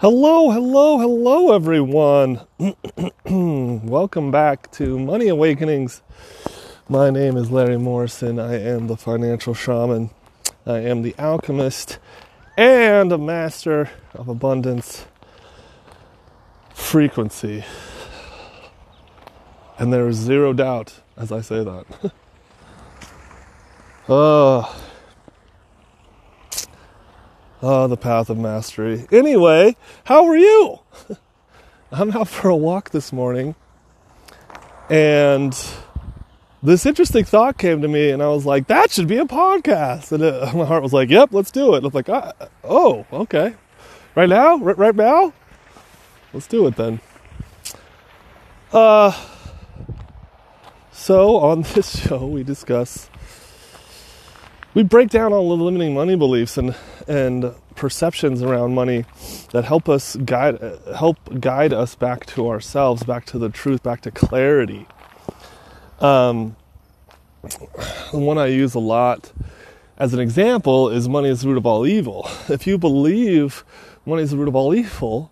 Hello, hello, hello, everyone. Welcome back to Money Awakenings. My name is Larry Morrison. I am the financial shaman. I am the alchemist and a master of abundance frequency. And there is zero doubt as I say that. oh. Oh, the path of mastery. Anyway, how are you? I'm out for a walk this morning, and this interesting thought came to me, and I was like, that should be a podcast. And it, my heart was like, yep, let's do it. I was like, ah, oh, okay. Right now? R- right now? Let's do it then. Uh, so on this show, we discuss we break down all the limiting money beliefs and and perceptions around money that help us guide help guide us back to ourselves, back to the truth, back to clarity. Um, the one I use a lot as an example is money is the root of all evil. If you believe money is the root of all evil,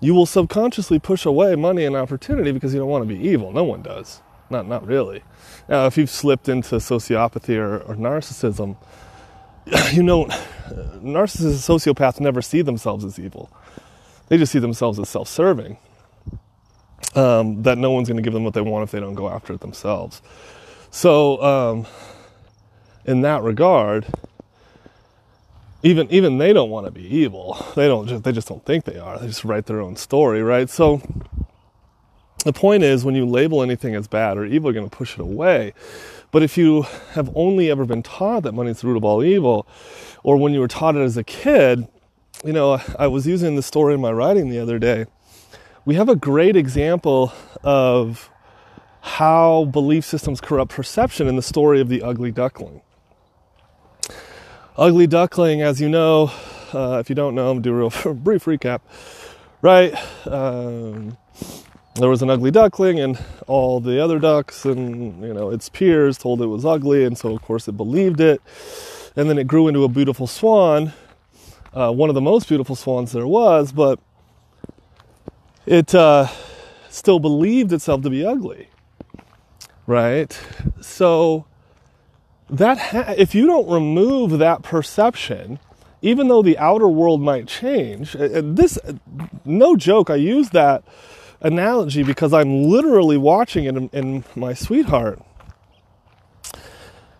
you will subconsciously push away money and opportunity because you don't want to be evil. No one does. Not not really. Now, if you've slipped into sociopathy or, or narcissism, you know, narcissists and sociopaths never see themselves as evil. They just see themselves as self-serving. Um, that no one's going to give them what they want if they don't go after it themselves. So, um, in that regard, even even they don't want to be evil. They don't just they just don't think they are. They just write their own story, right? So the point is, when you label anything as bad or evil, you're going to push it away. But if you have only ever been taught that money is the root of all evil, or when you were taught it as a kid, you know, I was using the story in my writing the other day. We have a great example of how belief systems corrupt perception in the story of the ugly duckling. Ugly duckling, as you know, uh, if you don't know, I'm do a real brief recap, right? Um, there was an ugly duckling and all the other ducks and you know its peers told it was ugly and so of course it believed it. And then it grew into a beautiful swan uh, one of the most beautiful swans there was but it uh, still believed itself to be ugly right? So that ha- if you don't remove that perception even though the outer world might change and this no joke i use that analogy because I'm literally watching it in, my sweetheart.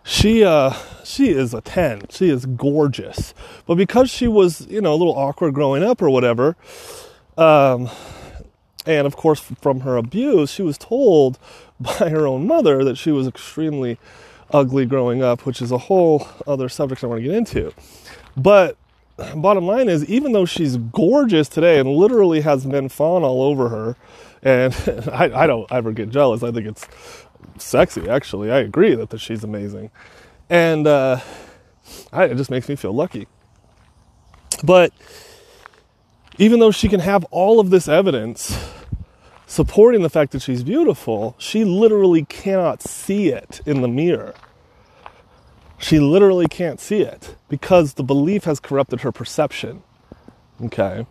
She uh, she is a 10. She is gorgeous. But because she was, you know, a little awkward growing up or whatever, um, and of course from her abuse, she was told by her own mother that she was extremely ugly growing up, which is a whole other subject I want to get into. But bottom line is, even though she's gorgeous today and literally has men fawn all over her, and I, I don't ever get jealous. I think it's sexy, actually. I agree that, she's amazing. And uh, I, it just makes me feel lucky. But even though she can have all of this evidence supporting the fact that she's beautiful, she literally cannot see it in the mirror. She literally can't see it because the belief has corrupted her perception. Okay?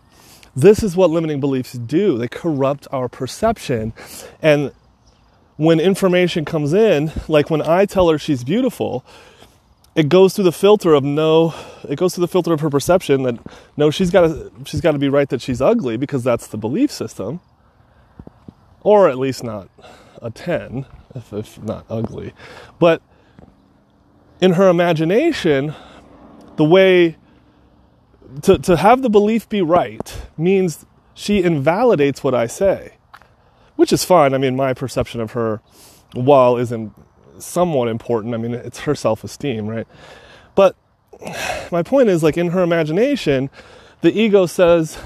This is what limiting beliefs do. They corrupt our perception. And when information comes in, like when I tell her she's beautiful, it goes through the filter of no it goes through the filter of her perception that no she's got to she's got to be right that she's ugly because that's the belief system or at least not a 10 if, if not ugly but in her imagination, the way to, to have the belief be right means she invalidates what I say, which is fine. I mean, my perception of her, while isn't somewhat important, I mean, it's her self esteem, right? But my point is, like, in her imagination, the ego says,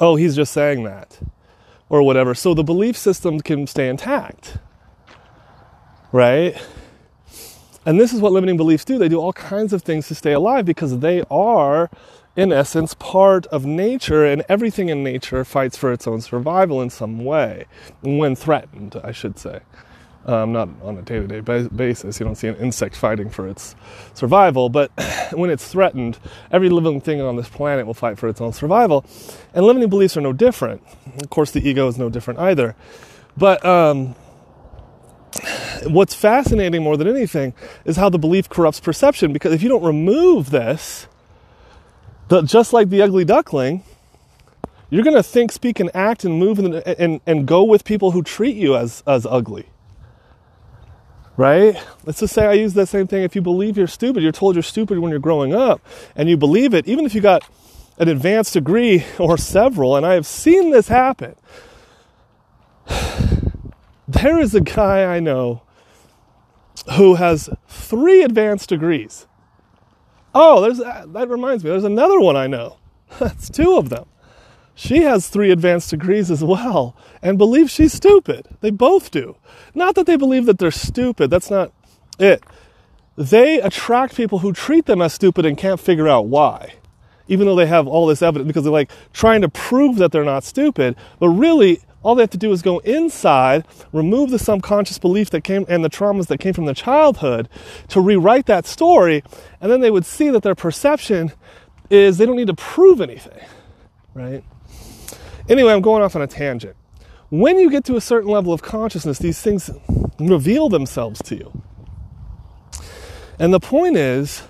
oh, he's just saying that, or whatever. So the belief system can stay intact, right? And this is what limiting beliefs do. They do all kinds of things to stay alive because they are, in essence, part of nature, and everything in nature fights for its own survival in some way, when threatened, I should say. Um, not on a day to day basis. You don't see an insect fighting for its survival, but when it's threatened, every living thing on this planet will fight for its own survival. And limiting beliefs are no different. Of course, the ego is no different either. But um, what's fascinating more than anything is how the belief corrupts perception, because if you don't remove this, the, just like the ugly duckling, you're going to think, speak, and act and move and, and, and go with people who treat you as, as ugly right? Let's just say I use that same thing. If you believe you're stupid, you're told you're stupid when you're growing up, and you believe it, even if you got an advanced degree or several, and I have seen this happen. There is a guy I know who has three advanced degrees. Oh, there's uh, that reminds me. There's another one I know. That's two of them. She has three advanced degrees as well and believes she's stupid. They both do. Not that they believe that they're stupid, that's not it. They attract people who treat them as stupid and can't figure out why. Even though they have all this evidence, because they're like trying to prove that they're not stupid, but really all they have to do is go inside, remove the subconscious belief that came and the traumas that came from their childhood to rewrite that story, and then they would see that their perception is they don't need to prove anything, right? Anyway, I'm going off on a tangent. When you get to a certain level of consciousness, these things reveal themselves to you. And the point is,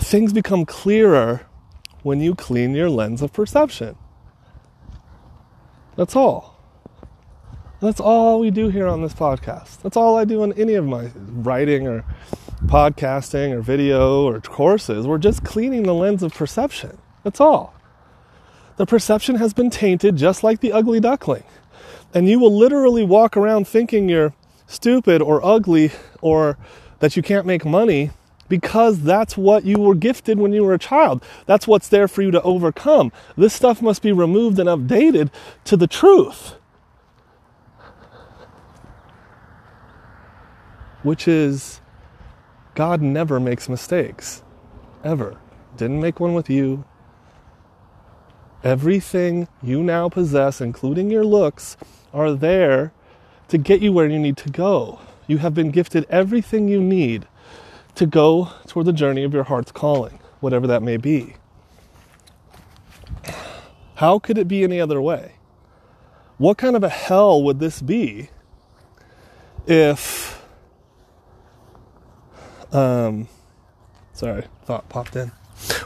things become clearer when you clean your lens of perception. That's all. That's all we do here on this podcast. That's all I do in any of my writing or podcasting or video or courses. We're just cleaning the lens of perception. That's all the perception has been tainted just like the ugly duckling. And you will literally walk around thinking you're stupid or ugly or that you can't make money because that's what you were gifted when you were a child. That's what's there for you to overcome. This stuff must be removed and updated to the truth. Which is, God never makes mistakes. Ever. Didn't make one with you, Everything you now possess, including your looks, are there to get you where you need to go. You have been gifted everything you need to go toward the journey of your heart's calling, whatever that may be. How could it be any other way? What kind of a hell would this be if. Um, sorry, thought popped in.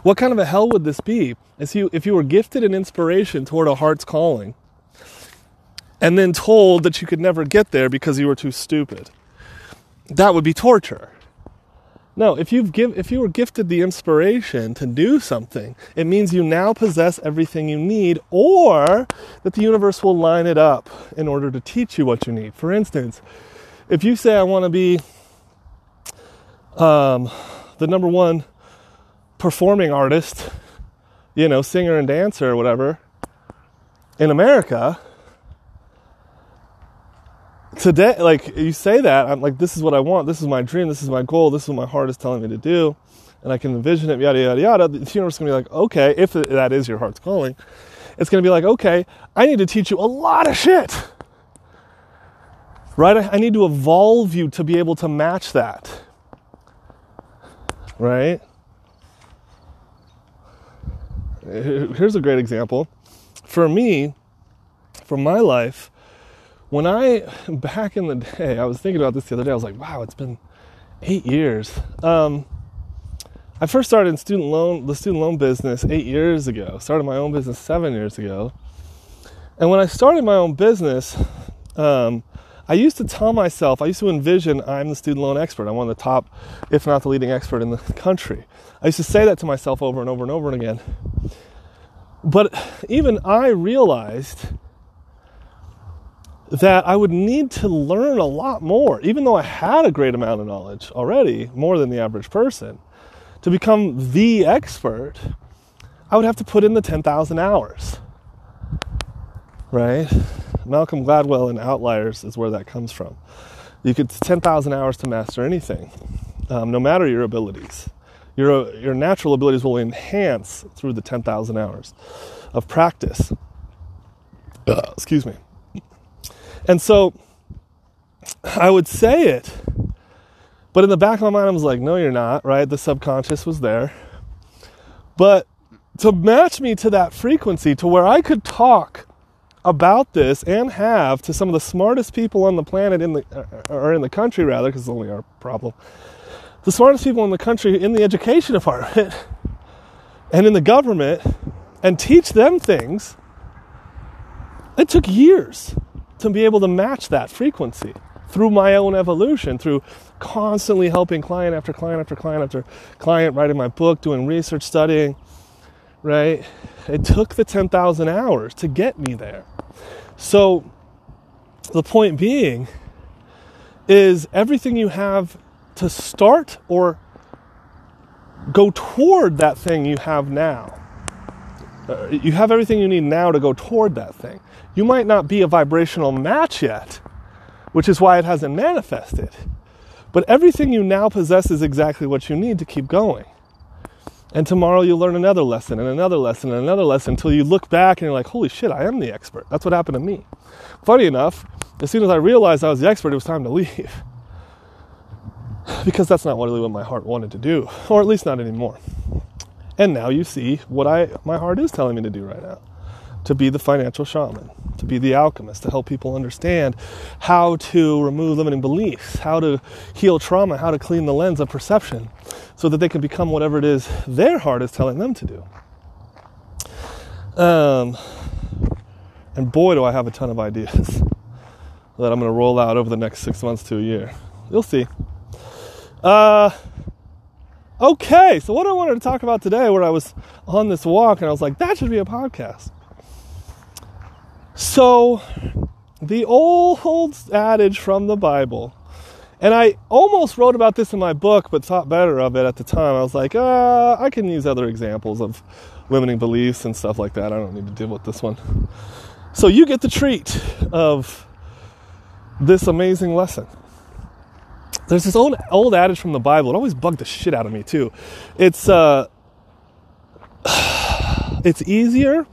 What kind of a hell would this be if you, if you were gifted an inspiration toward a heart's calling and then told that you could never get there because you were too stupid? That would be torture. No, if you've give, if you were gifted the inspiration to do something, it means you now possess everything you need, or that the universe will line it up in order to teach you what you need. For instance, if you say I want to be um, the number one performing artist, you know, singer and dancer or whatever in America, today, like you say that, I'm like, this is what I want, this is my dream, this is my goal, this is what my heart is telling me to do, and I can envision it, yada, yada, yada. The universe is gonna be like, okay, if that is your heart's calling, it's gonna be like, okay, I need to teach you a lot of shit. Right? I need to evolve you to be able to match that. Right? here's a great example. For me, for my life, when I, back in the day, I was thinking about this the other day, I was like, wow, it's been eight years. Um, I first started in student loan, the student loan business eight years ago. Started my own business seven years ago. And when I started my own business, um, I used to tell myself, I used to envision I'm the student loan expert. I'm one of the top, if not the leading expert in the country. I used to say that to myself over and over and over and again. But even I realized that I would need to learn a lot more, even though I had a great amount of knowledge already, more than the average person. To become the expert, I would have to put in the 10,000 hours. Right? Malcolm Gladwell in Outliers is where that comes from. You could 10,000 hours to master anything, um, no matter your abilities. Your, your natural abilities will enhance through the 10,000 hours of practice. Uh, excuse me. And so I would say it, but in the back of my mind, I was like, no, you're not, right? The subconscious was there. But to match me to that frequency, to where I could talk about this and have to some of the smartest people on the planet in the uh, or in the country rather because it's only our problem the smartest people in the country in the education department and in the government and teach them things it took years to be able to match that frequency through my own evolution through constantly helping client after client after client after client writing my book doing research studying right it took the 10,000 hours to get me there so, the point being is everything you have to start or go toward that thing you have now. Uh, you have everything you need now to go toward that thing. You might not be a vibrational match yet, which is why it hasn't manifested. But everything you now possess is exactly what you need to keep going. And tomorrow you'll learn another lesson and another lesson and another lesson until you look back and you're like, holy shit, I am the expert. That's what happened to me. Funny enough, as soon as I realized I was the expert, it was time to leave. because that's not really what my heart wanted to do, or at least not anymore. And now you see what I my heart is telling me to do right now to be the financial shaman, to be the alchemist, to help people understand how to remove limiting beliefs, how to heal trauma, how to clean the lens of perception so that they can become whatever it is their heart is telling them to do. Um, and boy, do I have a ton of ideas that I'm going to roll out over the next six months to a year. You'll see. Uh, okay, so what I wanted to talk about today, where I was on this walk and I was like, that should be a podcast. So, the old old adage from the Bible, and I almost wrote about this in my book, but thought better of it at the time. I was like, uh, I can use other examples of limiting beliefs and stuff like that. I don't need to deal with this one. So, you get the treat of this amazing lesson. There's this old old adage from the Bible. It always bugged the shit out of me too. It's uh, it's easier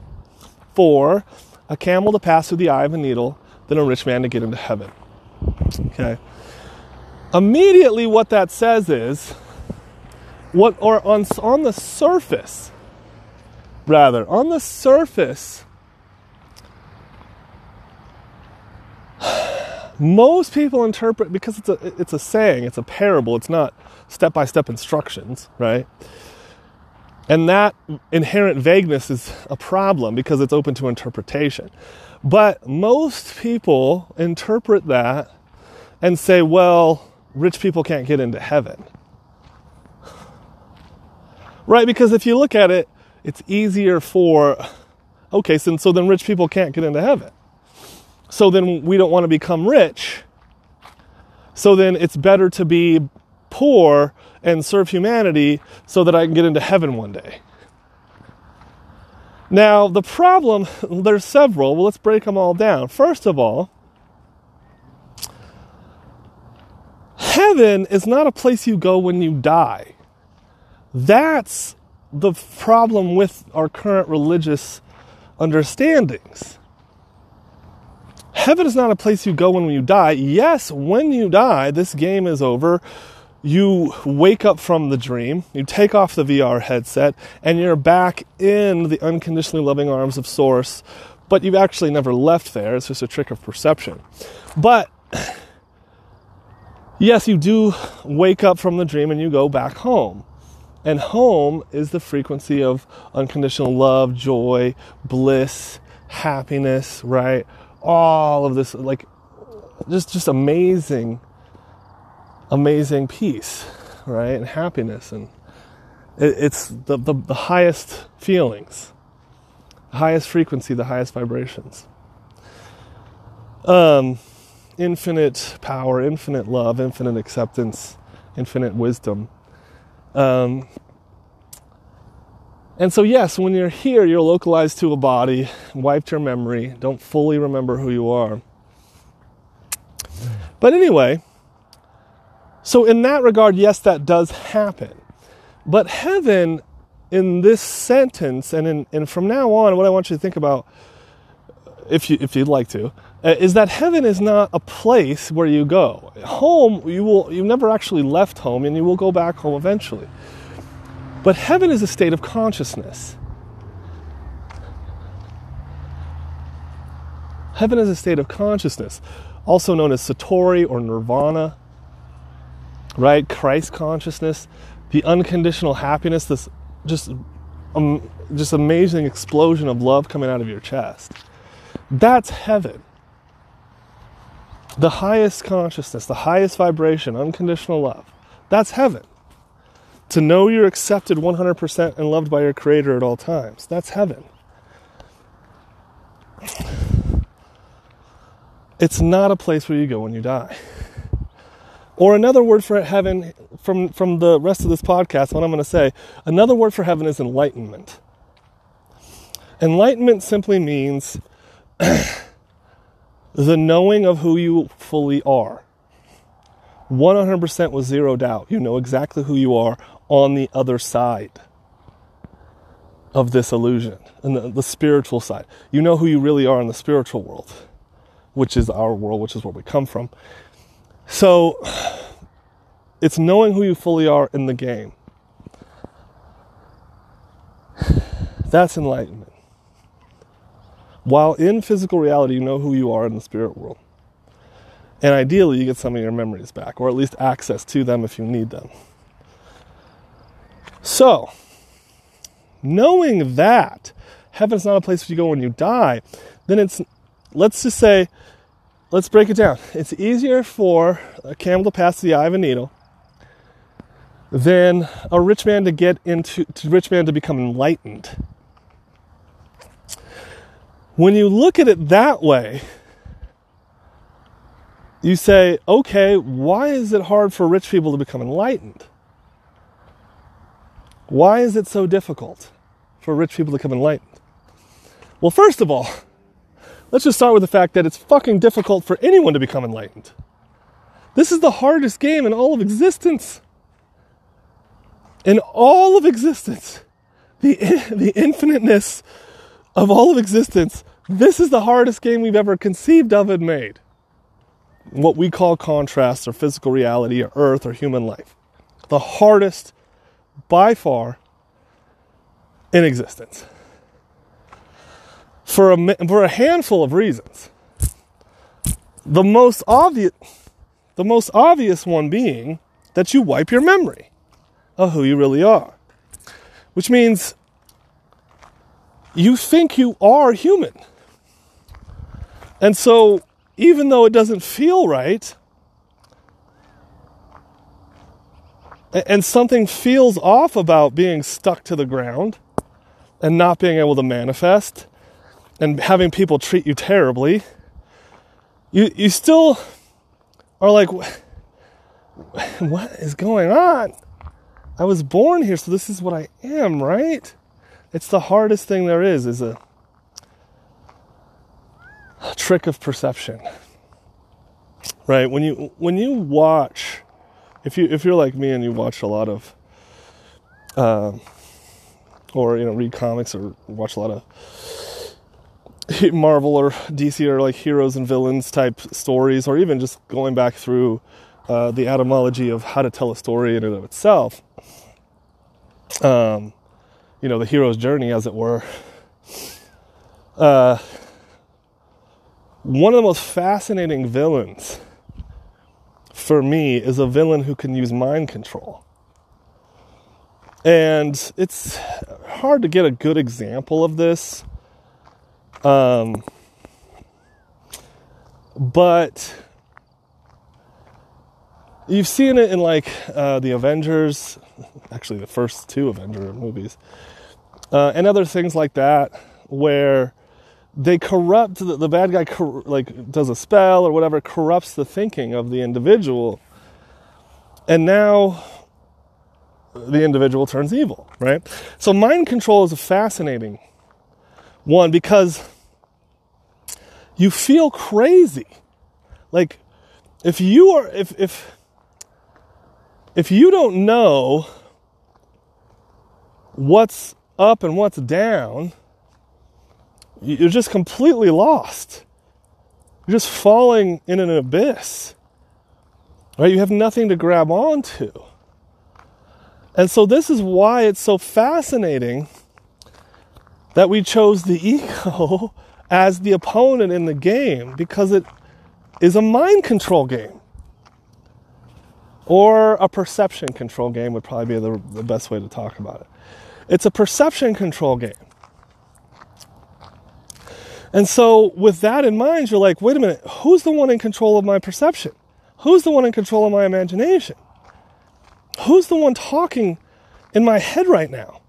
for a camel to pass through the eye of a needle than a rich man to get into heaven. Okay. Immediately, what that says is, what or on on the surface, rather on the surface, most people interpret because it's a it's a saying, it's a parable, it's not step by step instructions, right? And that inherent vagueness is a problem because it's open to interpretation. But most people interpret that and say, well, rich people can't get into heaven. Right? Because if you look at it, it's easier for, okay, so, so then rich people can't get into heaven. So then we don't want to become rich. So then it's better to be poor and serve humanity so that I can get into heaven one day. Now, the problem, there's several. Well, let's break them all down. First of all, heaven is not a place you go when you die. That's the problem with our current religious understandings. Heaven is not a place you go when you die. Yes, when you die, this game is over you wake up from the dream, you take off the VR headset, and you're back in the unconditionally loving arms of Source, but you've actually never left there. It's just a trick of perception. But yes, you do wake up from the dream and you go back home. And home is the frequency of unconditional love, joy, bliss, happiness, right? All of this, like, just, just amazing amazing peace, right? And happiness. And it, it's the, the, the highest feelings, the highest frequency, the highest vibrations. Um, infinite power, infinite love, infinite acceptance, infinite wisdom. Um, and so, yes, when you're here, you're localized to a body, wiped your memory, don't fully remember who you are. But anyway, so, in that regard, yes, that does happen. But heaven, in this sentence, and, in, and from now on, what I want you to think about if you if you'd like to, uh, is that heaven is not a place where you go. Home, you will you never actually left home, and you will go back home eventually. But heaven is a state of consciousness. Heaven is a state of consciousness, also known as Satori or Nirvana, right? Christ consciousness, the unconditional happiness, this just, um, just amazing explosion of love coming out of your chest. That's heaven. The highest consciousness, the highest vibration, unconditional love. That's heaven. To know you're accepted 100% and loved by your Creator at all times. That's heaven. It's not a place where you go when you die. Or another word for heaven from, from the rest of this podcast, what I'm going to say, another word for heaven is enlightenment. Enlightenment simply means the knowing of who you fully are. 100% with zero doubt. You know exactly who you are on the other side of this illusion, and the, the spiritual side. You know who you really are in the spiritual world which is our world, which is where we come from. So it's knowing who you fully are in the game. That's enlightenment. While in physical reality, you know who you are in the spirit world. And ideally, you get some of your memories back, or at least access to them if you need them. So, knowing that heaven's not a place where you go when you die, then it's let's just say, let's break it down. It's easier for a camel to pass the eye of a needle than a rich man to get into, to rich man to become enlightened. When you look at it that way, you say, okay, why is it hard for rich people to become enlightened? Why is it so difficult for rich people to become enlightened? Well, first of all, Let's just start with the fact that it's fucking difficult for anyone to become enlightened. This is the hardest game in all of existence. In all of existence, the, the infiniteness of all of existence, this is the hardest game we've ever conceived of and made. What we call contrast or physical reality or earth or human life. The hardest by far in existence for a, for a handful of reasons. The most obvious, the most obvious one being that you wipe your memory of who you really are, which means you think you are human. And so, even though it doesn't feel right, and something feels off about being stuck to the ground and not being able to manifest, and having people treat you terribly, you you still are like, what is going on? I was born here, so this is what I am, right? It's the hardest thing there is, is a, a trick of perception. Right? When you when you watch, if you if you're like me and you watch a lot of, uh, or you know read comics or watch a lot of Marvel or DC or like heroes and villains type stories, or even just going back through uh, the etymology of how to tell a story in and of itself. Um, you know, the hero's journey, as it were. Uh, one of the most fascinating villains for me is a villain who can use mind control. And it's hard to get a good example of this um, but you've seen it in like uh, the Avengers, actually the first two Avenger movies, uh, and other things like that, where they corrupt the, the bad guy cor- like does a spell or whatever corrupts the thinking of the individual, and now the individual turns evil, right? So mind control is a fascinating one because you feel crazy. Like if you are if if if you don't know what's up and what's down, you're just completely lost. You're just falling in an abyss. Right? You have nothing to grab onto. And so, this is why it's so fascinating that we chose the ego as the opponent in the game because it is a mind control game. Or a perception control game would probably be the, the best way to talk about it. It's a perception control game. And so, with that in mind, you're like, wait a minute, who's the one in control of my perception? Who's the one in control of my imagination? Who's the one talking in my head right now?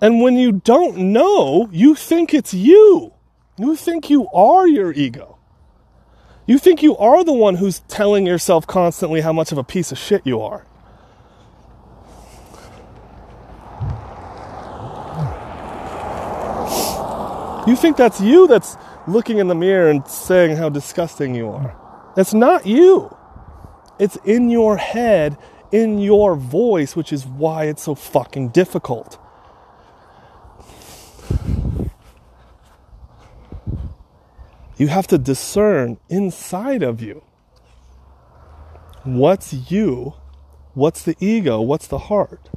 And when you don't know, you think it's you. You think you are your ego. You think you are the one who's telling yourself constantly how much of a piece of shit you are. You think that's you that's looking in the mirror and saying how disgusting you are. That's not you. It's in your head, in your voice, which is why it's so fucking difficult. You have to discern inside of you what's you, what's the ego, what's the heart.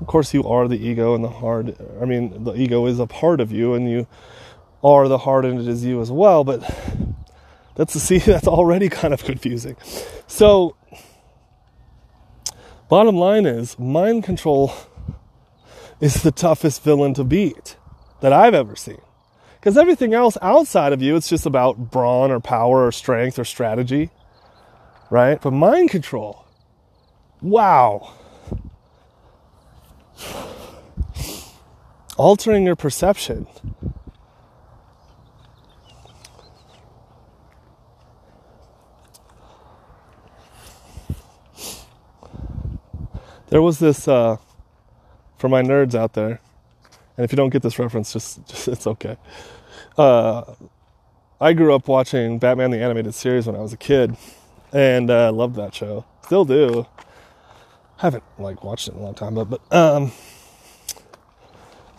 Of course, you are the ego and the heart. I mean, the ego is a part of you, and you are the heart, and it is you as well. But that's see, that's already kind of confusing. So, bottom line is, mind control is the toughest villain to beat that I've ever seen. Because everything else outside of you, it's just about brawn or power or strength or strategy, right? But mind control, wow. Altering your perception. There was this, uh, for my nerds out there, and if you don't get this reference, just, just it's okay. Uh, I grew up watching Batman the Animated Series when I was a kid, and uh, loved that show. Still do. Haven't like watched it in a long time, but but um,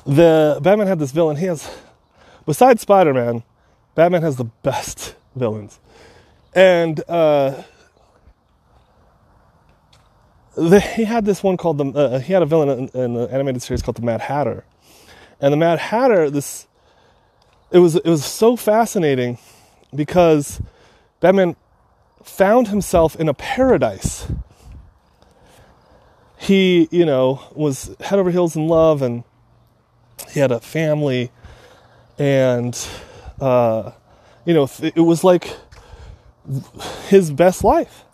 the Batman had this villain. He has, besides Spider Man, Batman has the best villains, and uh, the, he had this one called the. Uh, he had a villain in, in the animated series called the Mad Hatter, and the Mad Hatter, this it was it was so fascinating because Batman found himself in a paradise. He, you know, was head over heels in love and he had a family and uh, you know, it was like his best life.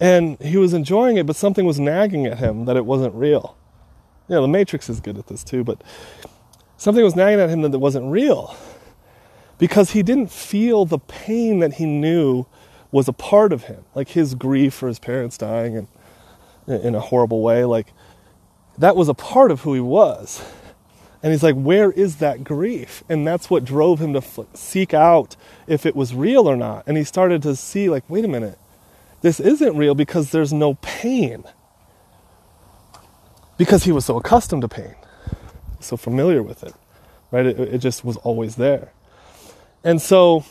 And he was enjoying it, but something was nagging at him that it wasn't real. You know, the Matrix is good at this too, but something was nagging at him that wasn't real because he didn't feel the pain that he knew was a part of him, like his grief for his parents dying and in a horrible way, like that was a part of who he was. And he's like, where is that grief? And that's what drove him to f- seek out if it was real or not. And he started to see, like, wait a minute, this isn't real because there's no pain. Because he was so accustomed to pain so familiar with it, right? It, it just was always there. And so,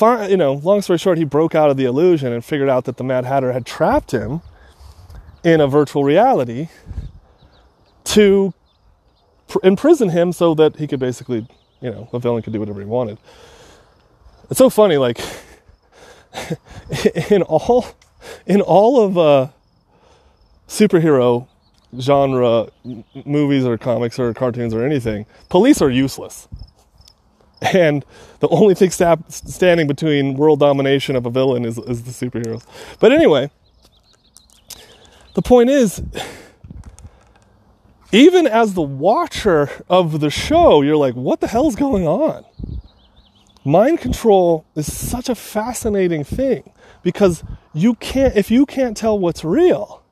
you know, long story short, he broke out of the illusion and figured out that the Mad Hatter had trapped him in a virtual reality to pr- imprison him so that he could basically, you know, a villain could do whatever he wanted. It's so funny, like in all in all of uh, superhero genre movies or comics or cartoons or anything, police are useless. And the only thing standing between world domination of a villain is, is the superheroes. But anyway, the point is, even as the watcher of the show, you're like, what the hell's going on? Mind control is such a fascinating thing because you can't, if you can't tell what's real,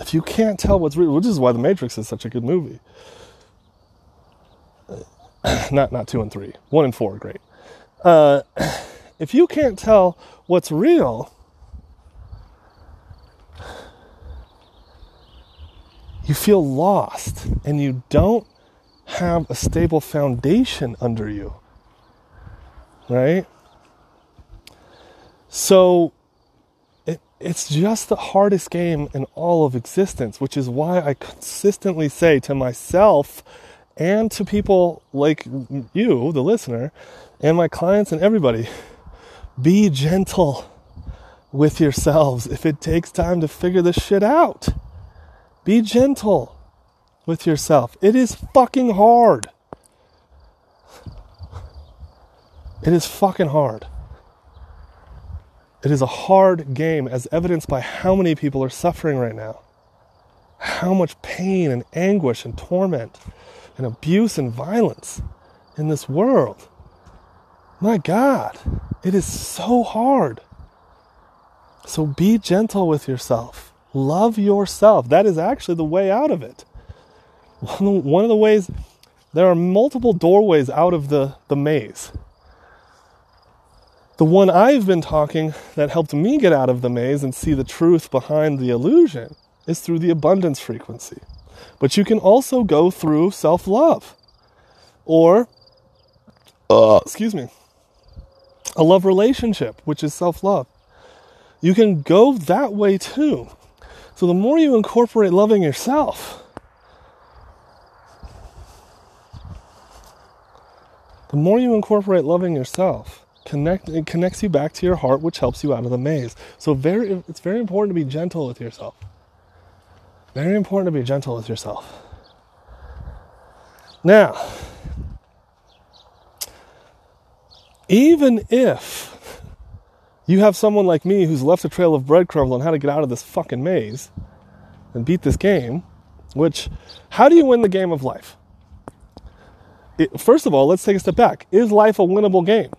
if you can't tell what's real, which is why The Matrix is such a good movie. not not two and three, one and four, great. Uh, if you can't tell what's real, you feel lost and you don't have a stable foundation under you. Right? So it's just the hardest game in all of existence, which is why I consistently say to myself and to people like you, the listener, and my clients and everybody be gentle with yourselves if it takes time to figure this shit out. Be gentle with yourself. It is fucking hard. It is fucking hard. It is a hard game, as evidenced by how many people are suffering right now. How much pain and anguish and torment and abuse and violence in this world. My God, it is so hard. So be gentle with yourself. Love yourself. That is actually the way out of it. One of the ways, there are multiple doorways out of the, the maze. The one I've been talking that helped me get out of the maze and see the truth behind the illusion is through the abundance frequency. But you can also go through self love or, uh, excuse me, a love relationship, which is self love. You can go that way too. So the more you incorporate loving yourself, the more you incorporate loving yourself, connect it connects you back to your heart which helps you out of the maze. So very it's very important to be gentle with yourself. Very important to be gentle with yourself. Now even if you have someone like me who's left a trail of breadcrumbs on how to get out of this fucking maze and beat this game which how do you win the game of life? It, first of all let's take a step back. Is life a winnable game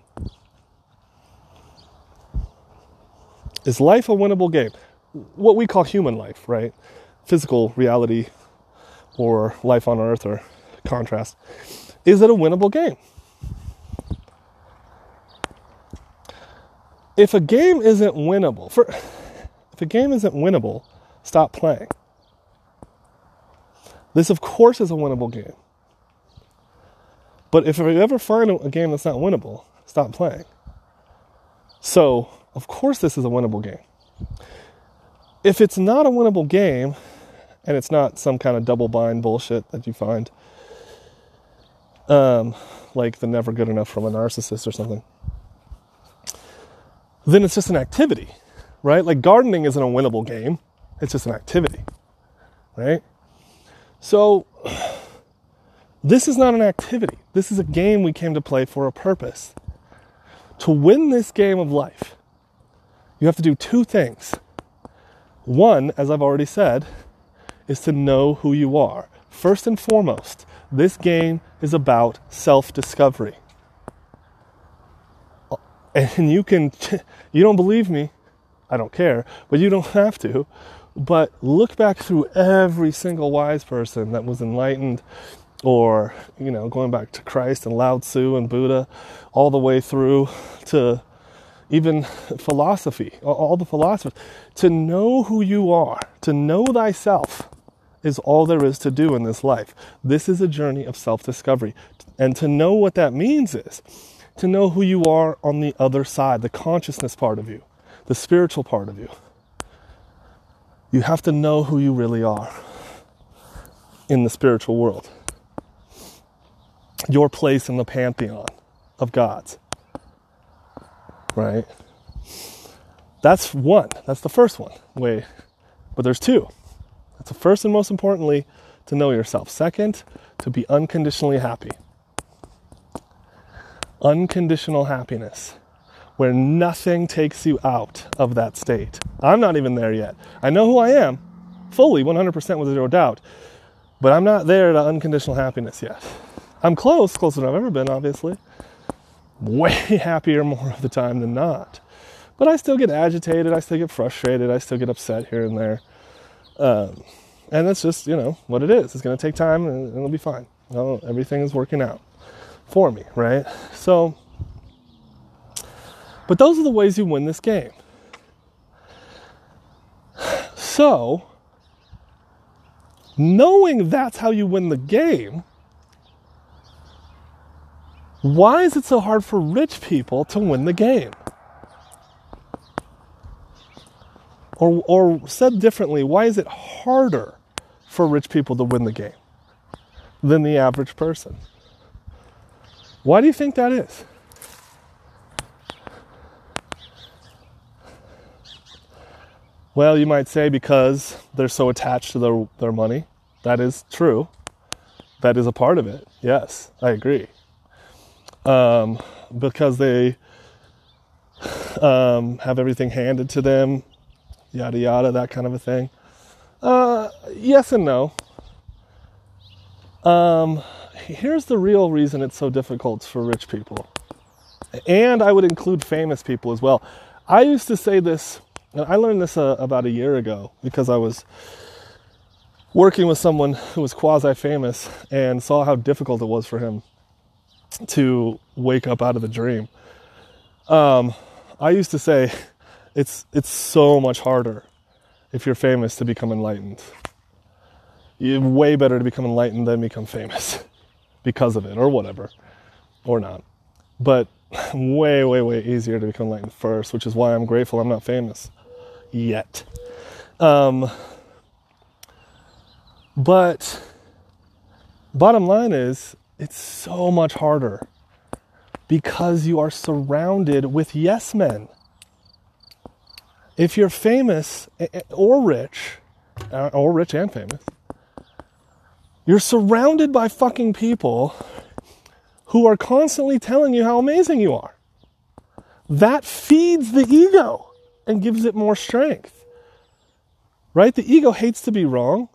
Is life a winnable game? What we call human life, right? Physical reality or life on earth or contrast. Is it a winnable game? If a game isn't winnable, for if a game isn't winnable, stop playing. This, of course, is a winnable game. But if you ever find a game that's not winnable, stop playing. So, of course, this is a winnable game. If it's not a winnable game, and it's not some kind of double bind bullshit that you find, um, like the never good enough from a narcissist or something, then it's just an activity, right? Like gardening isn't a winnable game, it's just an activity, right? So, this is not an activity. This is a game we came to play for a purpose. To win this game of life, you have to do two things. One, as I've already said, is to know who you are. First and foremost, this game is about self discovery. And you can, you don't believe me, I don't care, but you don't have to. But look back through every single wise person that was enlightened or, you know, going back to Christ and Lao Tzu and Buddha, all the way through to even philosophy, all the philosophers. To know who you are, to know thyself, is all there is to do in this life. This is a journey of self discovery. And to know what that means is to know who you are on the other side, the consciousness part of you, the spiritual part of you. You have to know who you really are in the spiritual world, your place in the pantheon of gods right? That's one. That's the first one. Way, but there's two. That's the first and most importantly to know yourself. Second, to be unconditionally happy. Unconditional happiness, where nothing takes you out of that state. I'm not even there yet. I know who I am, fully, 100% with zero doubt, but I'm not there to unconditional happiness yet. I'm close, closer than I've ever been, obviously way happier more of the time than not. But I still get agitated, I still get frustrated, I still get upset here and there. Um, and that's just, you know, what it is. It's going to take time and it'll be fine. Well, everything is working out for me, right? So, but those are the ways you win this game. So, knowing that's how you win the game, why is it so hard for rich people to win the game? Or, or said differently, why is it harder for rich people to win the game than the average person? Why do you think that is? Well, you might say because they're so attached to their, their money. That is true. That is a part of it. Yes, I agree. Um, because they um, have everything handed to them, yada yada, that kind of a thing. Uh, yes and no. Um, here's the real reason it's so difficult for rich people. And I would include famous people as well. I used to say this, and I learned this uh, about a year ago because I was working with someone who was quasi famous and saw how difficult it was for him to wake up out of the dream. Um, I used to say it's it's so much harder if you're famous to become enlightened. You're way better to become enlightened than become famous because of it or whatever or not. But way way way easier to become enlightened first, which is why I'm grateful I'm not famous yet. Um, but bottom line is, it's so much harder because you are surrounded with yes men. If you're famous or rich, uh, or rich and famous, you're surrounded by fucking people who are constantly telling you how amazing you are. That feeds the ego and gives it more strength. Right? The ego hates to be wrong.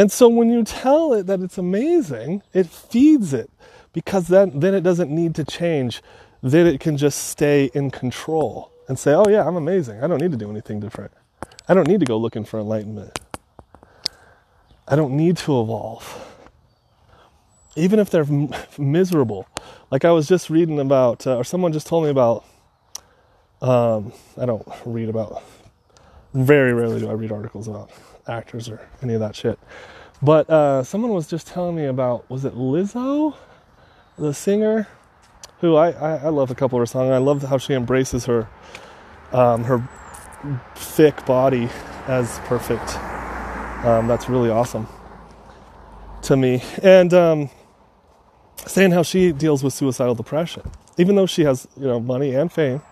And so when you tell it that it's amazing, it feeds it because then, then it doesn't need to change. Then it can just stay in control and say, oh, yeah, I'm amazing. I don't need to do anything different. I don't need to go looking for enlightenment. I don't need to evolve. Even if they're m- miserable. Like I was just reading about, uh, or someone just told me about, um, I don't read about, very rarely do I read articles about actors or any of that shit. But uh, someone was just telling me about was it Lizzo, the singer, who I, I, I love a couple of her songs. I love how she embraces her um, her thick body as perfect. Um, that's really awesome to me. And um, saying how she deals with suicidal depression, even though she has you know money and fame,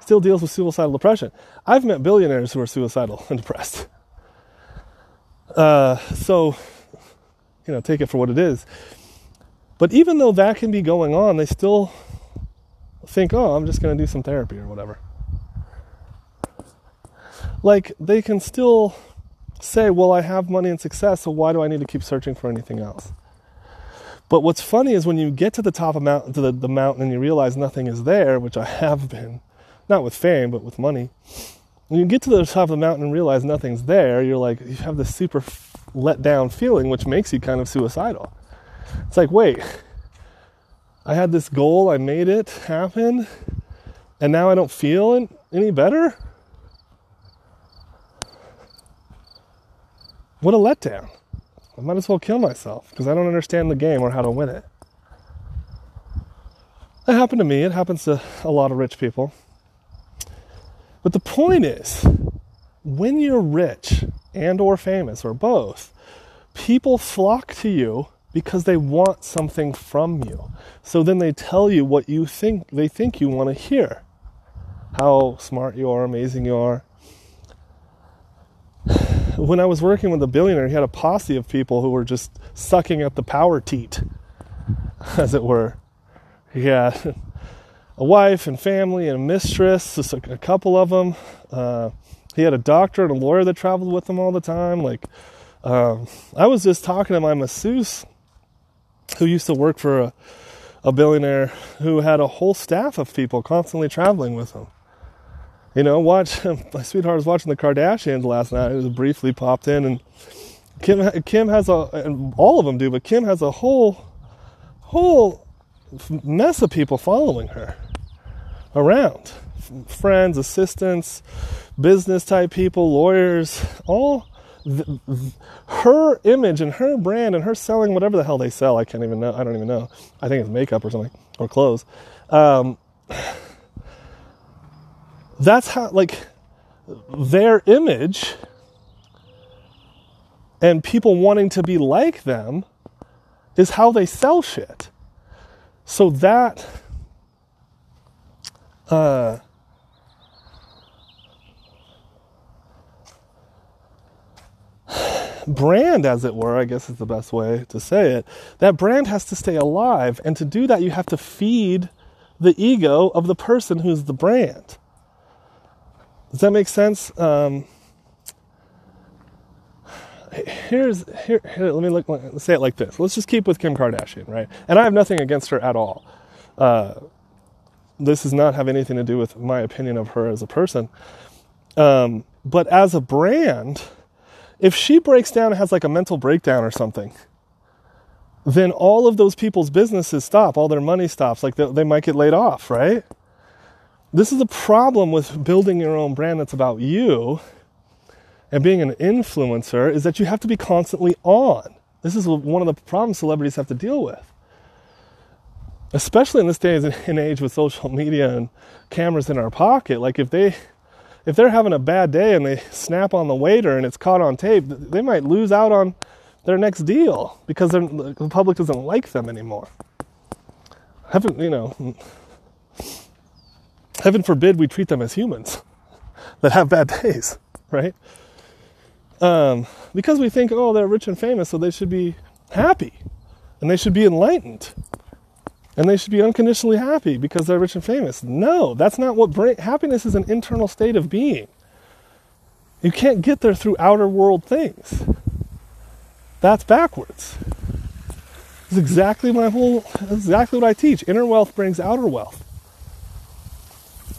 still deals with suicidal depression. I've met billionaires who are suicidal and depressed. Uh, so, you know, take it for what it is. But even though that can be going on, they still think, oh, I'm just going to do some therapy or whatever. Like, they can still say, well, I have money and success, so why do I need to keep searching for anything else? But what's funny is when you get to the top of mountain, to the, the mountain and you realize nothing is there, which I have been, not with fame, but with money, when you get to the top of the mountain and realize nothing's there, you're like, you have this super let down feeling, which makes you kind of suicidal. It's like, wait, I had this goal, I made it happen, and now I don't feel any better? What a letdown. I might as well kill myself because I don't understand the game or how to win it. That happened to me, it happens to a lot of rich people. But the point is, when you're rich and or famous or both, people flock to you because they want something from you. So then they tell you what you think they think you want to hear. How smart you are, amazing you are. When I was working with a billionaire, he had a posse of people who were just sucking at the power teat, as it were. Had a wife and family and a mistress, just a, a couple of them. Uh, he had a doctor and a lawyer that traveled with him all the time. Like, um, I was just talking to my masseuse who used to work for a, a billionaire who had a whole staff of people constantly traveling with him. You know, watch my sweetheart was watching the Kardashians last night. It was briefly popped in, and Kim Kim has a, and all of them do, but Kim has a whole whole mess of people following her around friends, assistants, business type people, lawyers, all th- th- her image and her brand and her selling whatever the hell they sell, I can't even know. I don't even know. I think it's makeup or something or clothes. Um, that's how, like, their image and people wanting to be like them is how they sell shit. So that uh, brand, as it were, I guess is the best way to say it, that brand has to stay alive. And to do that, you have to feed the ego of the person who's the brand. Does that make sense? Um, here's here, here, let me look let's say it like this let's just keep with kim kardashian right and i have nothing against her at all uh, this does not have anything to do with my opinion of her as a person um, but as a brand if she breaks down and has like a mental breakdown or something then all of those people's businesses stop all their money stops like they, they might get laid off right this is a problem with building your own brand that's about you and being an influencer is that you have to be constantly on. This is one of the problems celebrities have to deal with. Especially in this day and age with social media and cameras in our pocket. Like if they if they're having a bad day and they snap on the waiter and it's caught on tape, they might lose out on their next deal because the public doesn't like them anymore. Heaven, you know, heaven forbid we treat them as humans that have bad days, right? Um, because we think, oh, they're rich and famous, so they should be happy and they should be enlightened and they should be unconditionally happy because they're rich and famous. No, that's not what bring, happiness is an internal state of being. You can't get there through outer world things. That's backwards. It's exactly my whole exactly what I teach. Inner wealth brings outer wealth.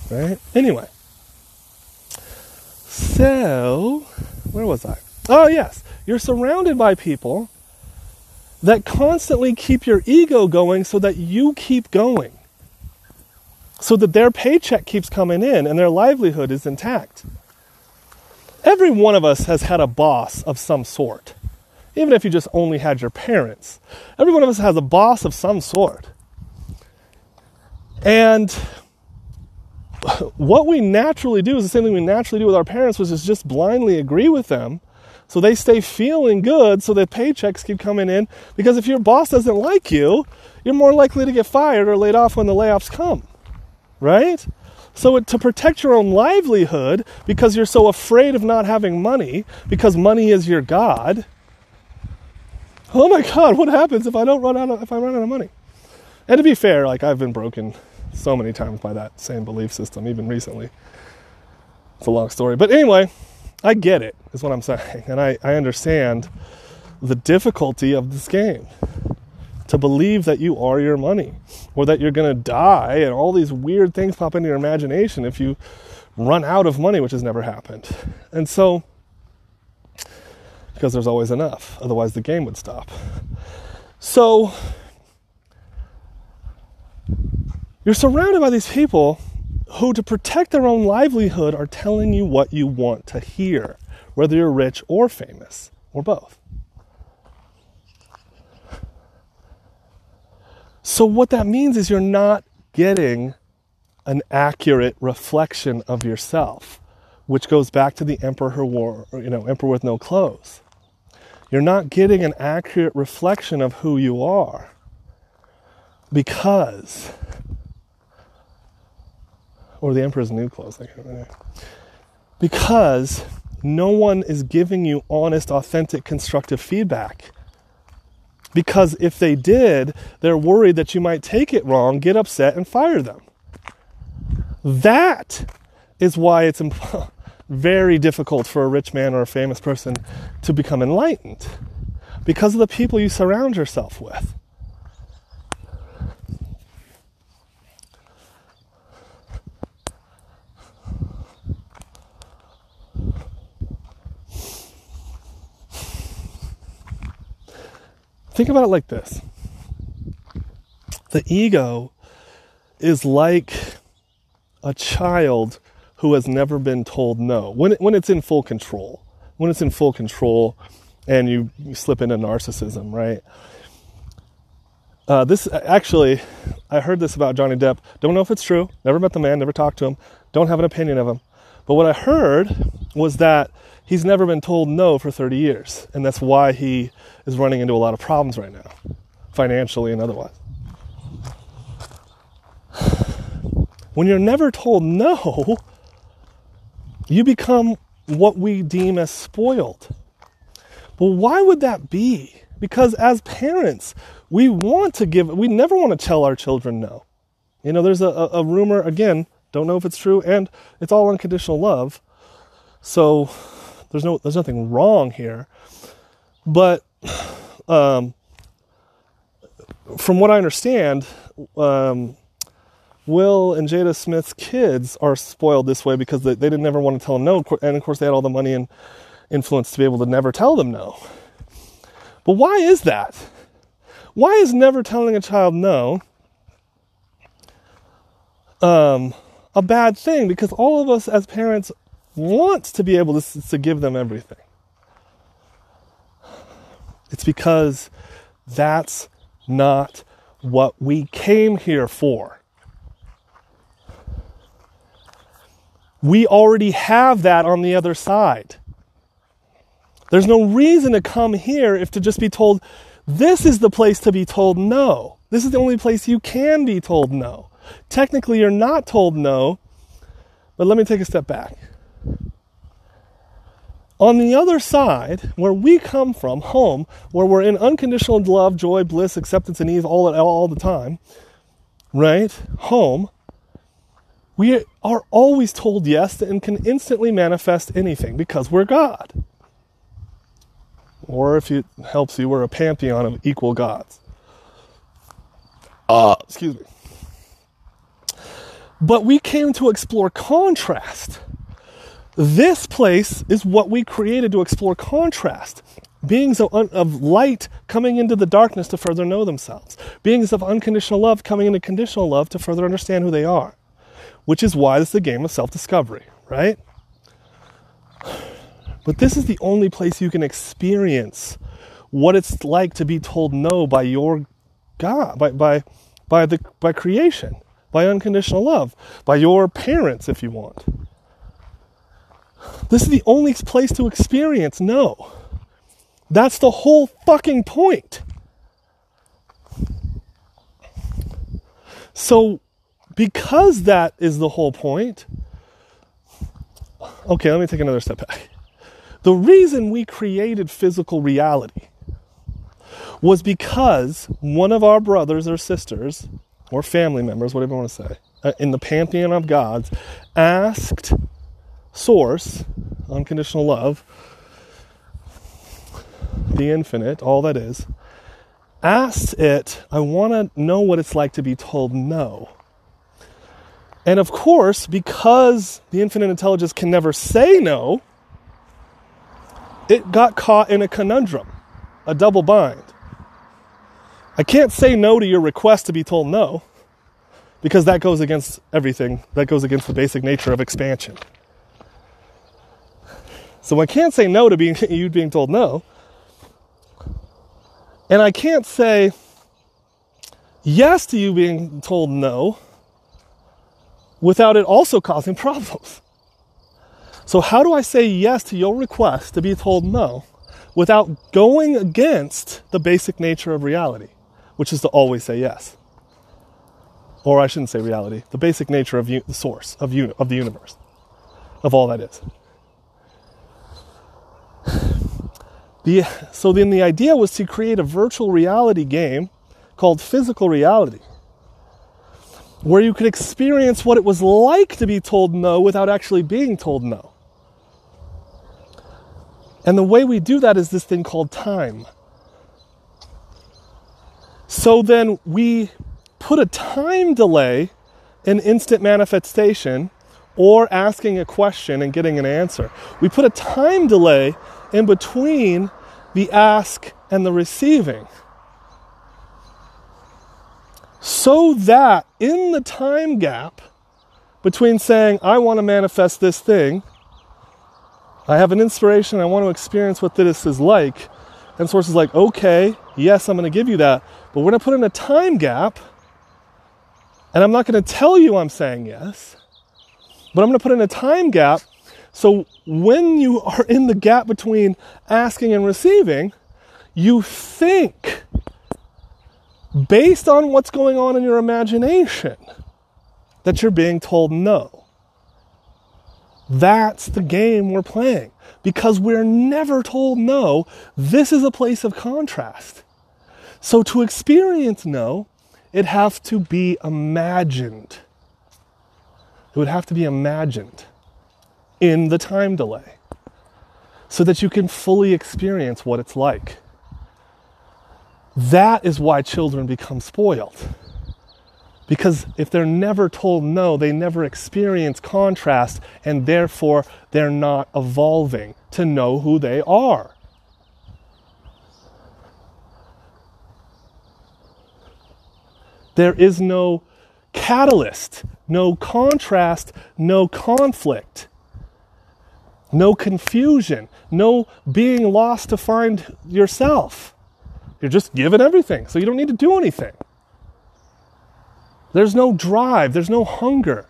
Right? Anyway. So, where was I? Oh, yes. You're surrounded by people that constantly keep your ego going so that you keep going. So that their paycheck keeps coming in and their livelihood is intact. Every one of us has had a boss of some sort. Even if you just only had your parents. Every one of us has a boss of some sort. And what we naturally do is the same thing we naturally do with our parents, which is just blindly agree with them. So they stay feeling good so their paychecks keep coming in. Because if your boss doesn't like you, you're more likely to get fired or laid off when the layoffs come. Right? So to protect your own livelihood, because you're so afraid of not having money, because money is your God. Oh my God, what happens if I don't run out of if I run out of money? And to be fair, like I've been broken so many times by that same belief system, even recently. It's a long story. But anyway, I get it, is what I'm saying. And I, I understand the difficulty of this game. To believe that you are your money, or that you're going to die, and all these weird things pop into your imagination if you run out of money, which has never happened. And so, because there's always enough, otherwise the game would stop. So, you're surrounded by these people who, to protect their own livelihood, are telling you what you want to hear, whether you're rich or famous, or both. So, what that means is you're not getting an accurate reflection of yourself, which goes back to the emperor war, you know, emperor with no clothes. You're not getting an accurate reflection of who you are because or the Emperor's New Clothes. Because no one is giving you honest, authentic, constructive feedback. Because if they did, they're worried that you might take it wrong, get upset, and fire them. That is why it's imp- very difficult for a rich man or a famous person to become enlightened. Because of the people you surround yourself with. Think about it like this the ego is like a child who has never been told no when, it, when it's in full control. when it's in full control and you, you slip into narcissism, right? Uh, this actually, I heard this about Johnny Depp. Don't know if it's true. Never met the man, never talked to him. Don't have an opinion of him. But what I heard was that he's never been told no for 30 years. And that's why he is running into a lot of problems right now, financially and otherwise. When you're never told no, you become what we deem as spoiled. Well, why would that be? Because as parents, we want to give, we never want to tell our children no. You know, there's a, a, rumor, again, don't know if it's true, and it's all unconditional love. So there's no there's nothing wrong here. But um, from what I understand, um, Will and Jada Smith's kids are spoiled this way because they, they didn't ever want to tell them no. And of course, they had all the money and influence to be able to never tell them no. But why is that? Why is never telling a child no um, a bad thing? Because all of us as parents want to be able to, to give them everything. It's because that's not what we came here for. We already have that on the other side. There's no reason to come here if to just be told, this is the place to be told no. This is the only place you can be told no. Technically, you're not told no, but let me take a step back. On the other side, where we come from, home, where we're in unconditional love, joy, bliss, acceptance, and ease all, all the time, right? Home, we are always told yes and can instantly manifest anything because we're God. Or if it helps you, we're a pantheon of equal gods. Uh, excuse me. But we came to explore contrast. This place is what we created to explore contrast. Beings of, un- of light coming into the darkness to further know themselves. Beings of unconditional love coming into conditional love to further understand who they are which is why this is a game of self discovery, right? But this is the only place you can experience what it's like to be told no by your God, by, by, by, the, by creation, by unconditional love, by your parents, if you want. This is the only place to experience no. That's the whole fucking point. So, because that is the whole point. Okay, let me take another step back. The reason we created physical reality was because one of our brothers or sisters, or family members, whatever you want to say, uh, in the pantheon of gods, asked Source, unconditional love, the infinite, all that is, asked it, I want to know what it's like to be told no. And of course, because the infinite intelligence can never say no, it got caught in a conundrum, a double bind. I can't say no to your request to be told no because that goes against everything. That goes against the basic nature of expansion. So I can't say no to being you being told no. And I can't say yes to you being told no without it also causing problems. So, how do I say yes to your request to be told no without going against the basic nature of reality, which is to always say yes? Or I shouldn't say reality, the basic nature of the source of, uni- of the universe, of all that is. The, so then the idea was to create a virtual reality game called physical reality where you could experience what it was like to be told no without actually being told no. And the way we do that is this thing called time. So then we put a time delay in instant manifestation or asking a question and getting an answer. We put a time delay in between the ask and the receiving so that in the time gap between saying, I want to manifest this thing, I have an inspiration. I want to experience what this is like. And source is like, okay, yes, I'm going to give you that, but we're going to put in a time gap. And I'm not going to tell you I'm saying yes, but I'm going to put in a time gap. So when you are in the gap between asking and receiving, you think based on what's going on in your imagination that you're being told no. That's the game we're playing because we're never told no. This is a place of contrast. So to experience no, it has to be imagined. It would have to be imagined in the time delay so that you can fully experience what it's like. That is why children become spoiled. Because if they're never told no, they never experience contrast, and therefore they're not evolving to know who they are. There is no catalyst, no contrast, no conflict, no confusion, no being lost to find yourself. You're just given everything, so you don't need to do anything. There's no drive, there's no hunger.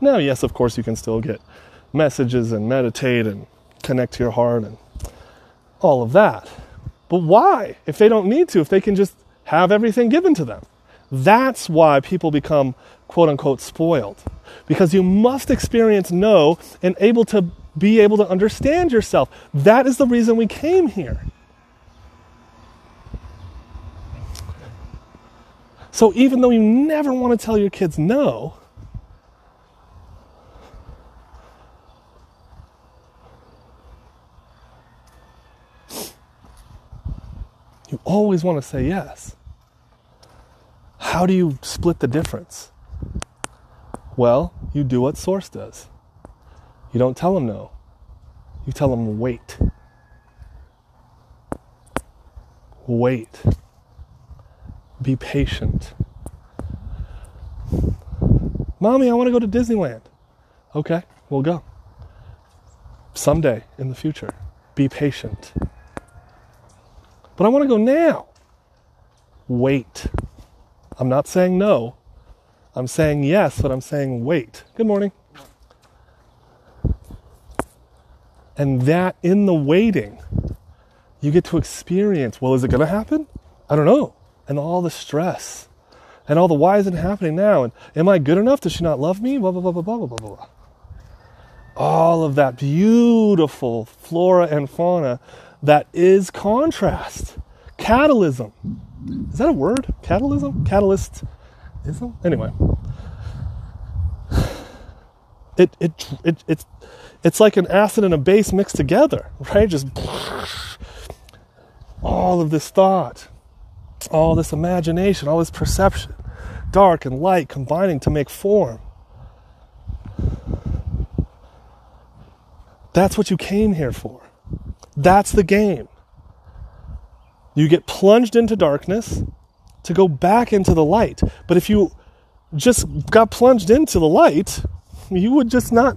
Now, yes, of course, you can still get messages and meditate and connect to your heart and all of that. But why? If they don't need to, if they can just have everything given to them. That's why people become quote unquote spoiled. Because you must experience no and able to be able to understand yourself. That is the reason we came here. So even though you never want to tell your kids no, you always want to say yes. How do you split the difference? Well, you do what Source does. You don't tell them no, you tell them wait. Wait. Be patient. Mommy, I want to go to Disneyland. Okay, we'll go. Someday in the future. Be patient. But I want to go now. Wait. I'm not saying no. I'm saying yes, but I'm saying wait. Good morning. And that in the waiting, you get to experience well, is it going to happen? I don't know and all the stress and all the why isn't happening now and am I good enough? Does she not love me? Blah blah blah blah blah blah blah blah. All of that beautiful flora and fauna that is contrast, catalysm. Is that a word? Catalysm? Catalyst? Ism? Anyway. It, it, it, it's like an acid and a base mixed together, right? Just all of this thought, all this imagination, all this perception, dark and light combining to make form. That's what you came here for. That's the game. You get plunged into darkness to go back into the light. But if you just got plunged into the light, you would just not,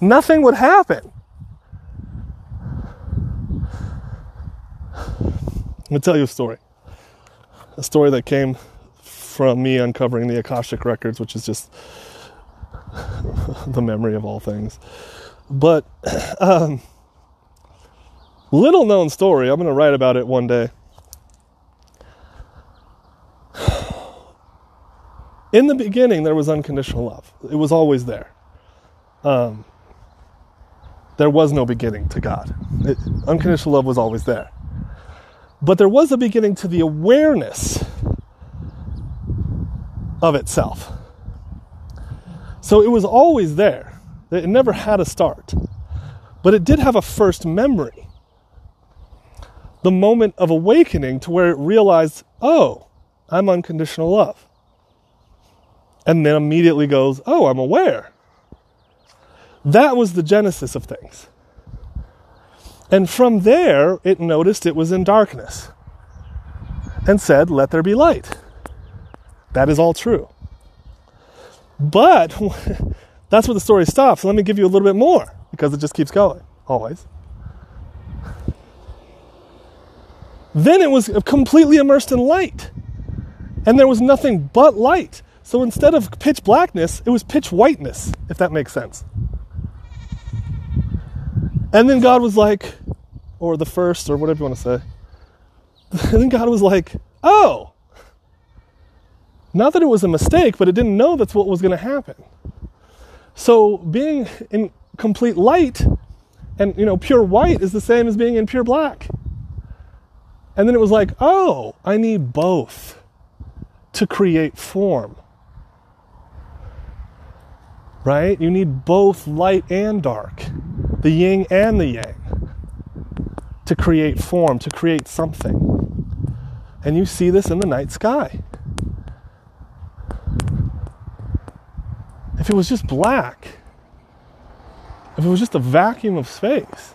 nothing would happen. Let me tell you a story a story that came from me uncovering the Akashic records, which is just the memory of all things. But um, little known story. I'm going to write about it one day. In the beginning, there was unconditional love. It was always there. Um, there was no beginning to God. It, unconditional love was always there. But there was a beginning to the awareness of itself. So it was always there. It never had a start. But it did have a first memory. The moment of awakening to where it realized, oh, I'm unconditional love. And then immediately goes, oh, I'm aware. That was the genesis of things. And from there, it noticed it was in darkness and said, Let there be light. That is all true. But That's where the story stops. Let me give you a little bit more because it just keeps going, always. Then it was completely immersed in light. And there was nothing but light. So instead of pitch blackness, it was pitch whiteness, if that makes sense. And then God was like, or the first, or whatever you want to say. And then God was like, oh, not that it was a mistake, but it didn't know that's what was going to happen. So being in complete light and you know pure white is the same as being in pure black. And then it was like, oh, I need both to create form. Right? You need both light and dark, the yin and the yang, to create form, to create something. And you see this in the night sky. If it was just black, if it was just a vacuum of space,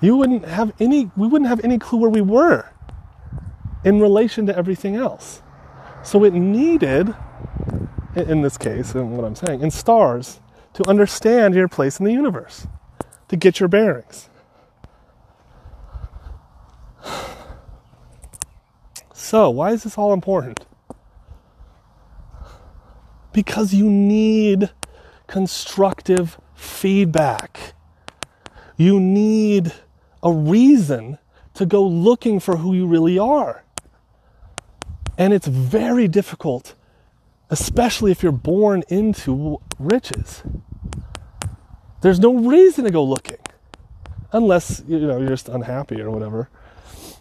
you wouldn't have any we wouldn't have any clue where we were in relation to everything else. So it needed in this case, and what I'm saying, in stars to understand your place in the universe, to get your bearings. So, why is this all important? Because you need constructive feedback. You need a reason to go looking for who you really are. And it's very difficult, especially if you're born into riches. There's no reason to go looking unless you know you're just unhappy or whatever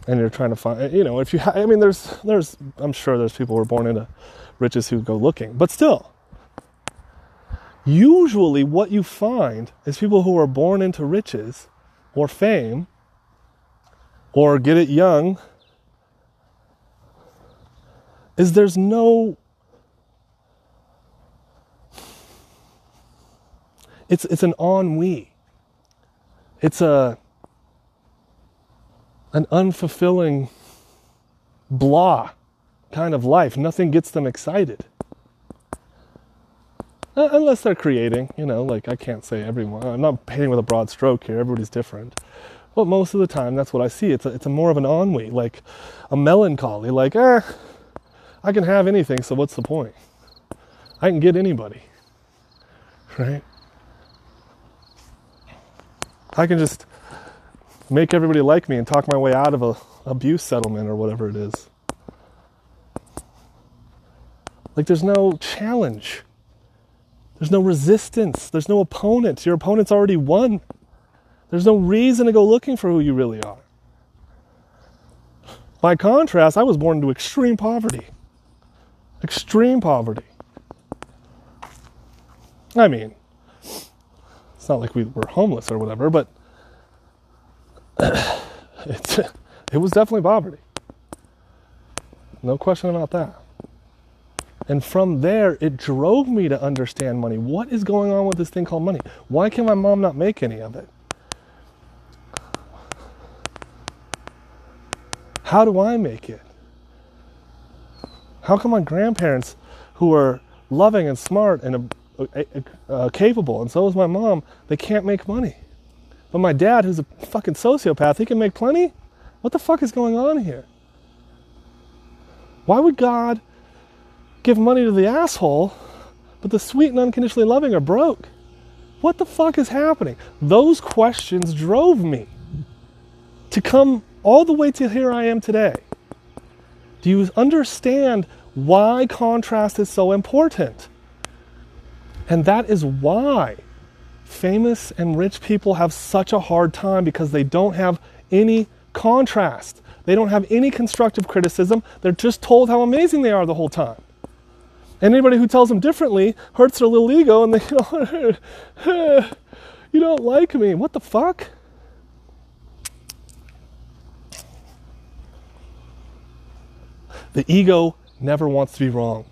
and you're trying to find you know if you ha- i mean there's there's i'm sure there's people who are born into riches who go looking. But still, usually what you find is people who are born into riches or fame or get it young is there's no it's it's an ennui it's a an unfulfilling blah kind of life. Nothing gets them excited. Uh, unless they're creating, you know, like I can't say everyone. I'm not painting with a broad stroke here. Everybody's different. But most of the time, that's what I see. It's a, it's a more of an ennui, like a melancholy, like, eh, I can have anything, so what's the point? I can get anybody, right? I can just make everybody like me and talk my way out of a abuse settlement or whatever it is. Like there's no challenge. There's no resistance. There's no opponent. Your opponent's already won. There's no reason to go looking for who you really are. By contrast, I was born into extreme poverty. Extreme poverty. I mean, it's not like we were homeless or whatever, but it's, it was definitely poverty. No question about that. And from there, it drove me to understand money. What is going on with this thing called money? Why can my mom not make any of it? How do I make it? How come my grandparents, who are loving and smart and uh, capable, and so is my mom, they can't make money? But my dad, who's a fucking sociopath, he can make plenty? What the fuck is going on here? Why would God give money to the asshole, but the sweet and unconditionally loving are broke. What the fuck is happening? Those questions drove me to come all the way to here I am today. Do you understand why contrast is so important? And that is why famous and rich people have such a hard time because they don't have any contrast. They don't have any constructive criticism. They're just told how amazing they are the whole time. Anybody who tells them differently hurts their little ego and they, you know, you don't like me. What the fuck? The ego never wants to be wrong.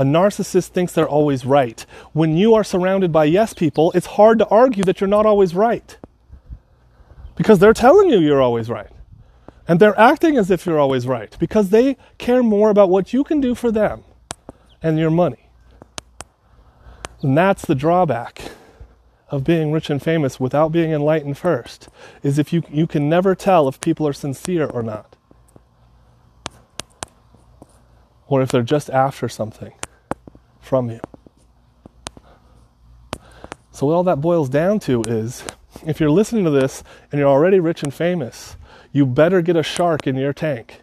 A narcissist thinks they're always right. When you are surrounded by yes people, it's hard to argue that you're not always right. Because they're telling you you're always right. And they're acting as if you're always right because they care more about what you can do for them and your money. And that's the drawback of being rich and famous without being enlightened first, is if you, you can never tell if people are sincere or not. Or if they're just after something from you. So, what all that boils down to is if you're listening to this and you're already rich and famous, you better get a shark in your tank.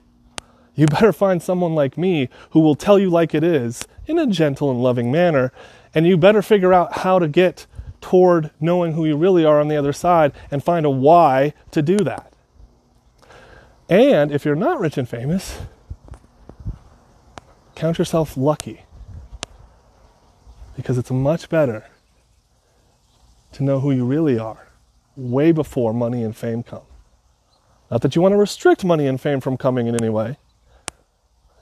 You better find someone like me who will tell you like it is in a gentle and loving manner, and you better figure out how to get toward knowing who you really are on the other side and find a why to do that. And if you're not rich and famous, count yourself lucky because it's much better to know who you really are way before money and fame come. Not that you want to restrict money and fame from coming in any way.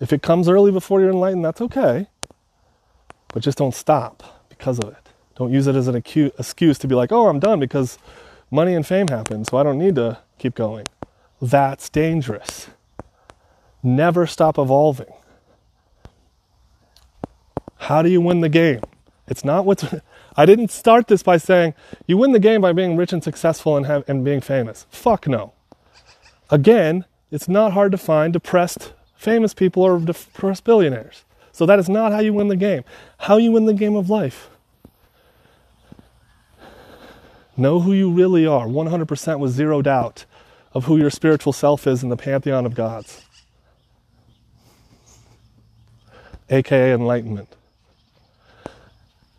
If it comes early before you're enlightened, that's okay. But just don't stop because of it. Don't use it as an excuse to be like, oh, I'm done because money and fame happen, so I don't need to keep going. That's dangerous. Never stop evolving. How do you win the game? It's not what's. I didn't start this by saying you win the game by being rich and successful and, have, and being famous. Fuck no. Again, it's not hard to find depressed famous people or depressed billionaires. So that is not how you win the game. How you win the game of life. Know who you really are, 100% with zero doubt of who your spiritual self is in the pantheon of gods, aka enlightenment.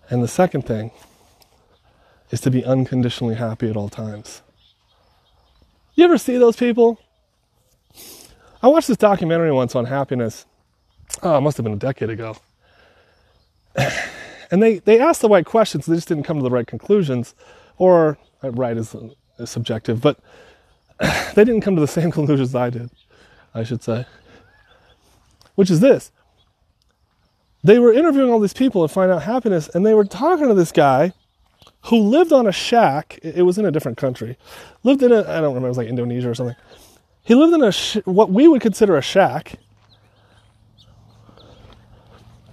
And the second thing is to be unconditionally happy at all times. You ever see those people? I watched this documentary once on happiness. Oh, it must have been a decade ago. And they, they asked the right questions, they just didn't come to the right conclusions. Or, uh, right is, is subjective, but they didn't come to the same conclusions I did, I should say. Which is this they were interviewing all these people to find out happiness, and they were talking to this guy who lived on a shack. It was in a different country. Lived in a, I don't remember, it was like Indonesia or something. He lived in a, sh- what we would consider a shack,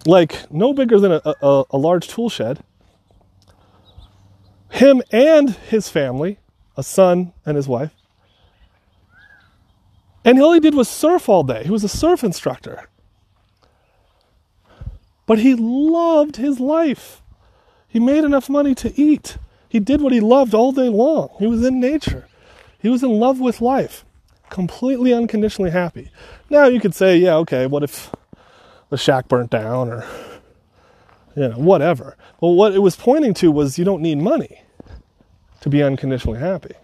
like no bigger than a, a, a large tool shed. Him and his family, a son and his wife. And all he did was surf all day. He was a surf instructor. But he loved his life. He made enough money to eat. He did what he loved all day long. He was in nature. He was in love with life, completely unconditionally happy. Now you could say, yeah, okay, what if the shack burnt down or, you know, whatever. But what it was pointing to was you don't need money to be unconditionally happy.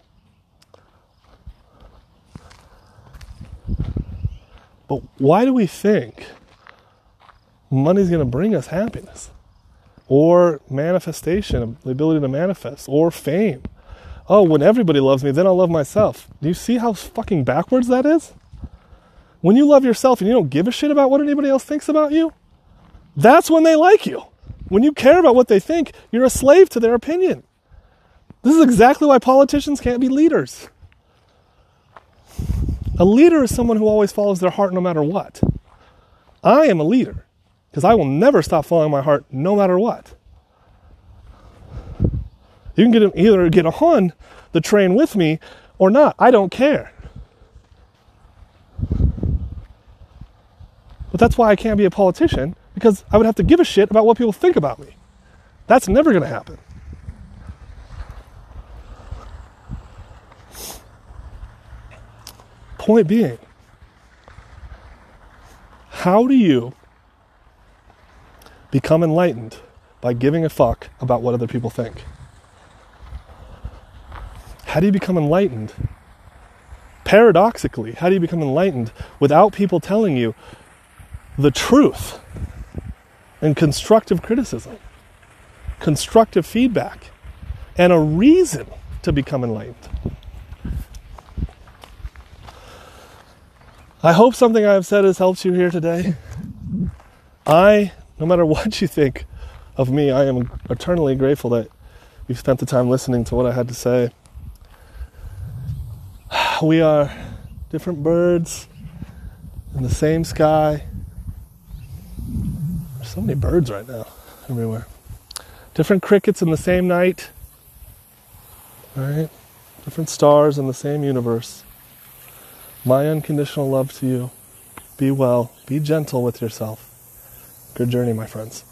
But why do we think money's going to bring us happiness or manifestation, the ability to manifest, or fame. Oh, when everybody loves me, then I'll love myself. Do you see how fucking backwards that is? When you love yourself and you don't give a shit about what anybody else thinks about you, that's when they like you. When you care about what they think, you're a slave to their opinion. This is exactly why politicians can't be leaders. A leader is someone who always follows their heart no matter what. I am a leader because I will never stop following my heart no matter what. You can get either get on the train with me or not. I don't care. But that's why I can't be a politician because I would have to give a shit about what people think about me. That's never going to happen. Point being, how do you become enlightened by giving a fuck about what other people think. How do you become enlightened? Paradoxically, how do you become enlightened without people telling you the truth and constructive criticism, constructive feedback, and a reason to become enlightened? I hope something I have said has helped you here today. I no matter what you think of me, I am eternally grateful that you've spent the time listening to what I had to say. We are different birds in the same sky. There's so many birds right now everywhere. Different crickets in the same night. All right? Different stars in the same universe. My unconditional love to you. Be well. Be gentle with yourself. Good journey, my friends.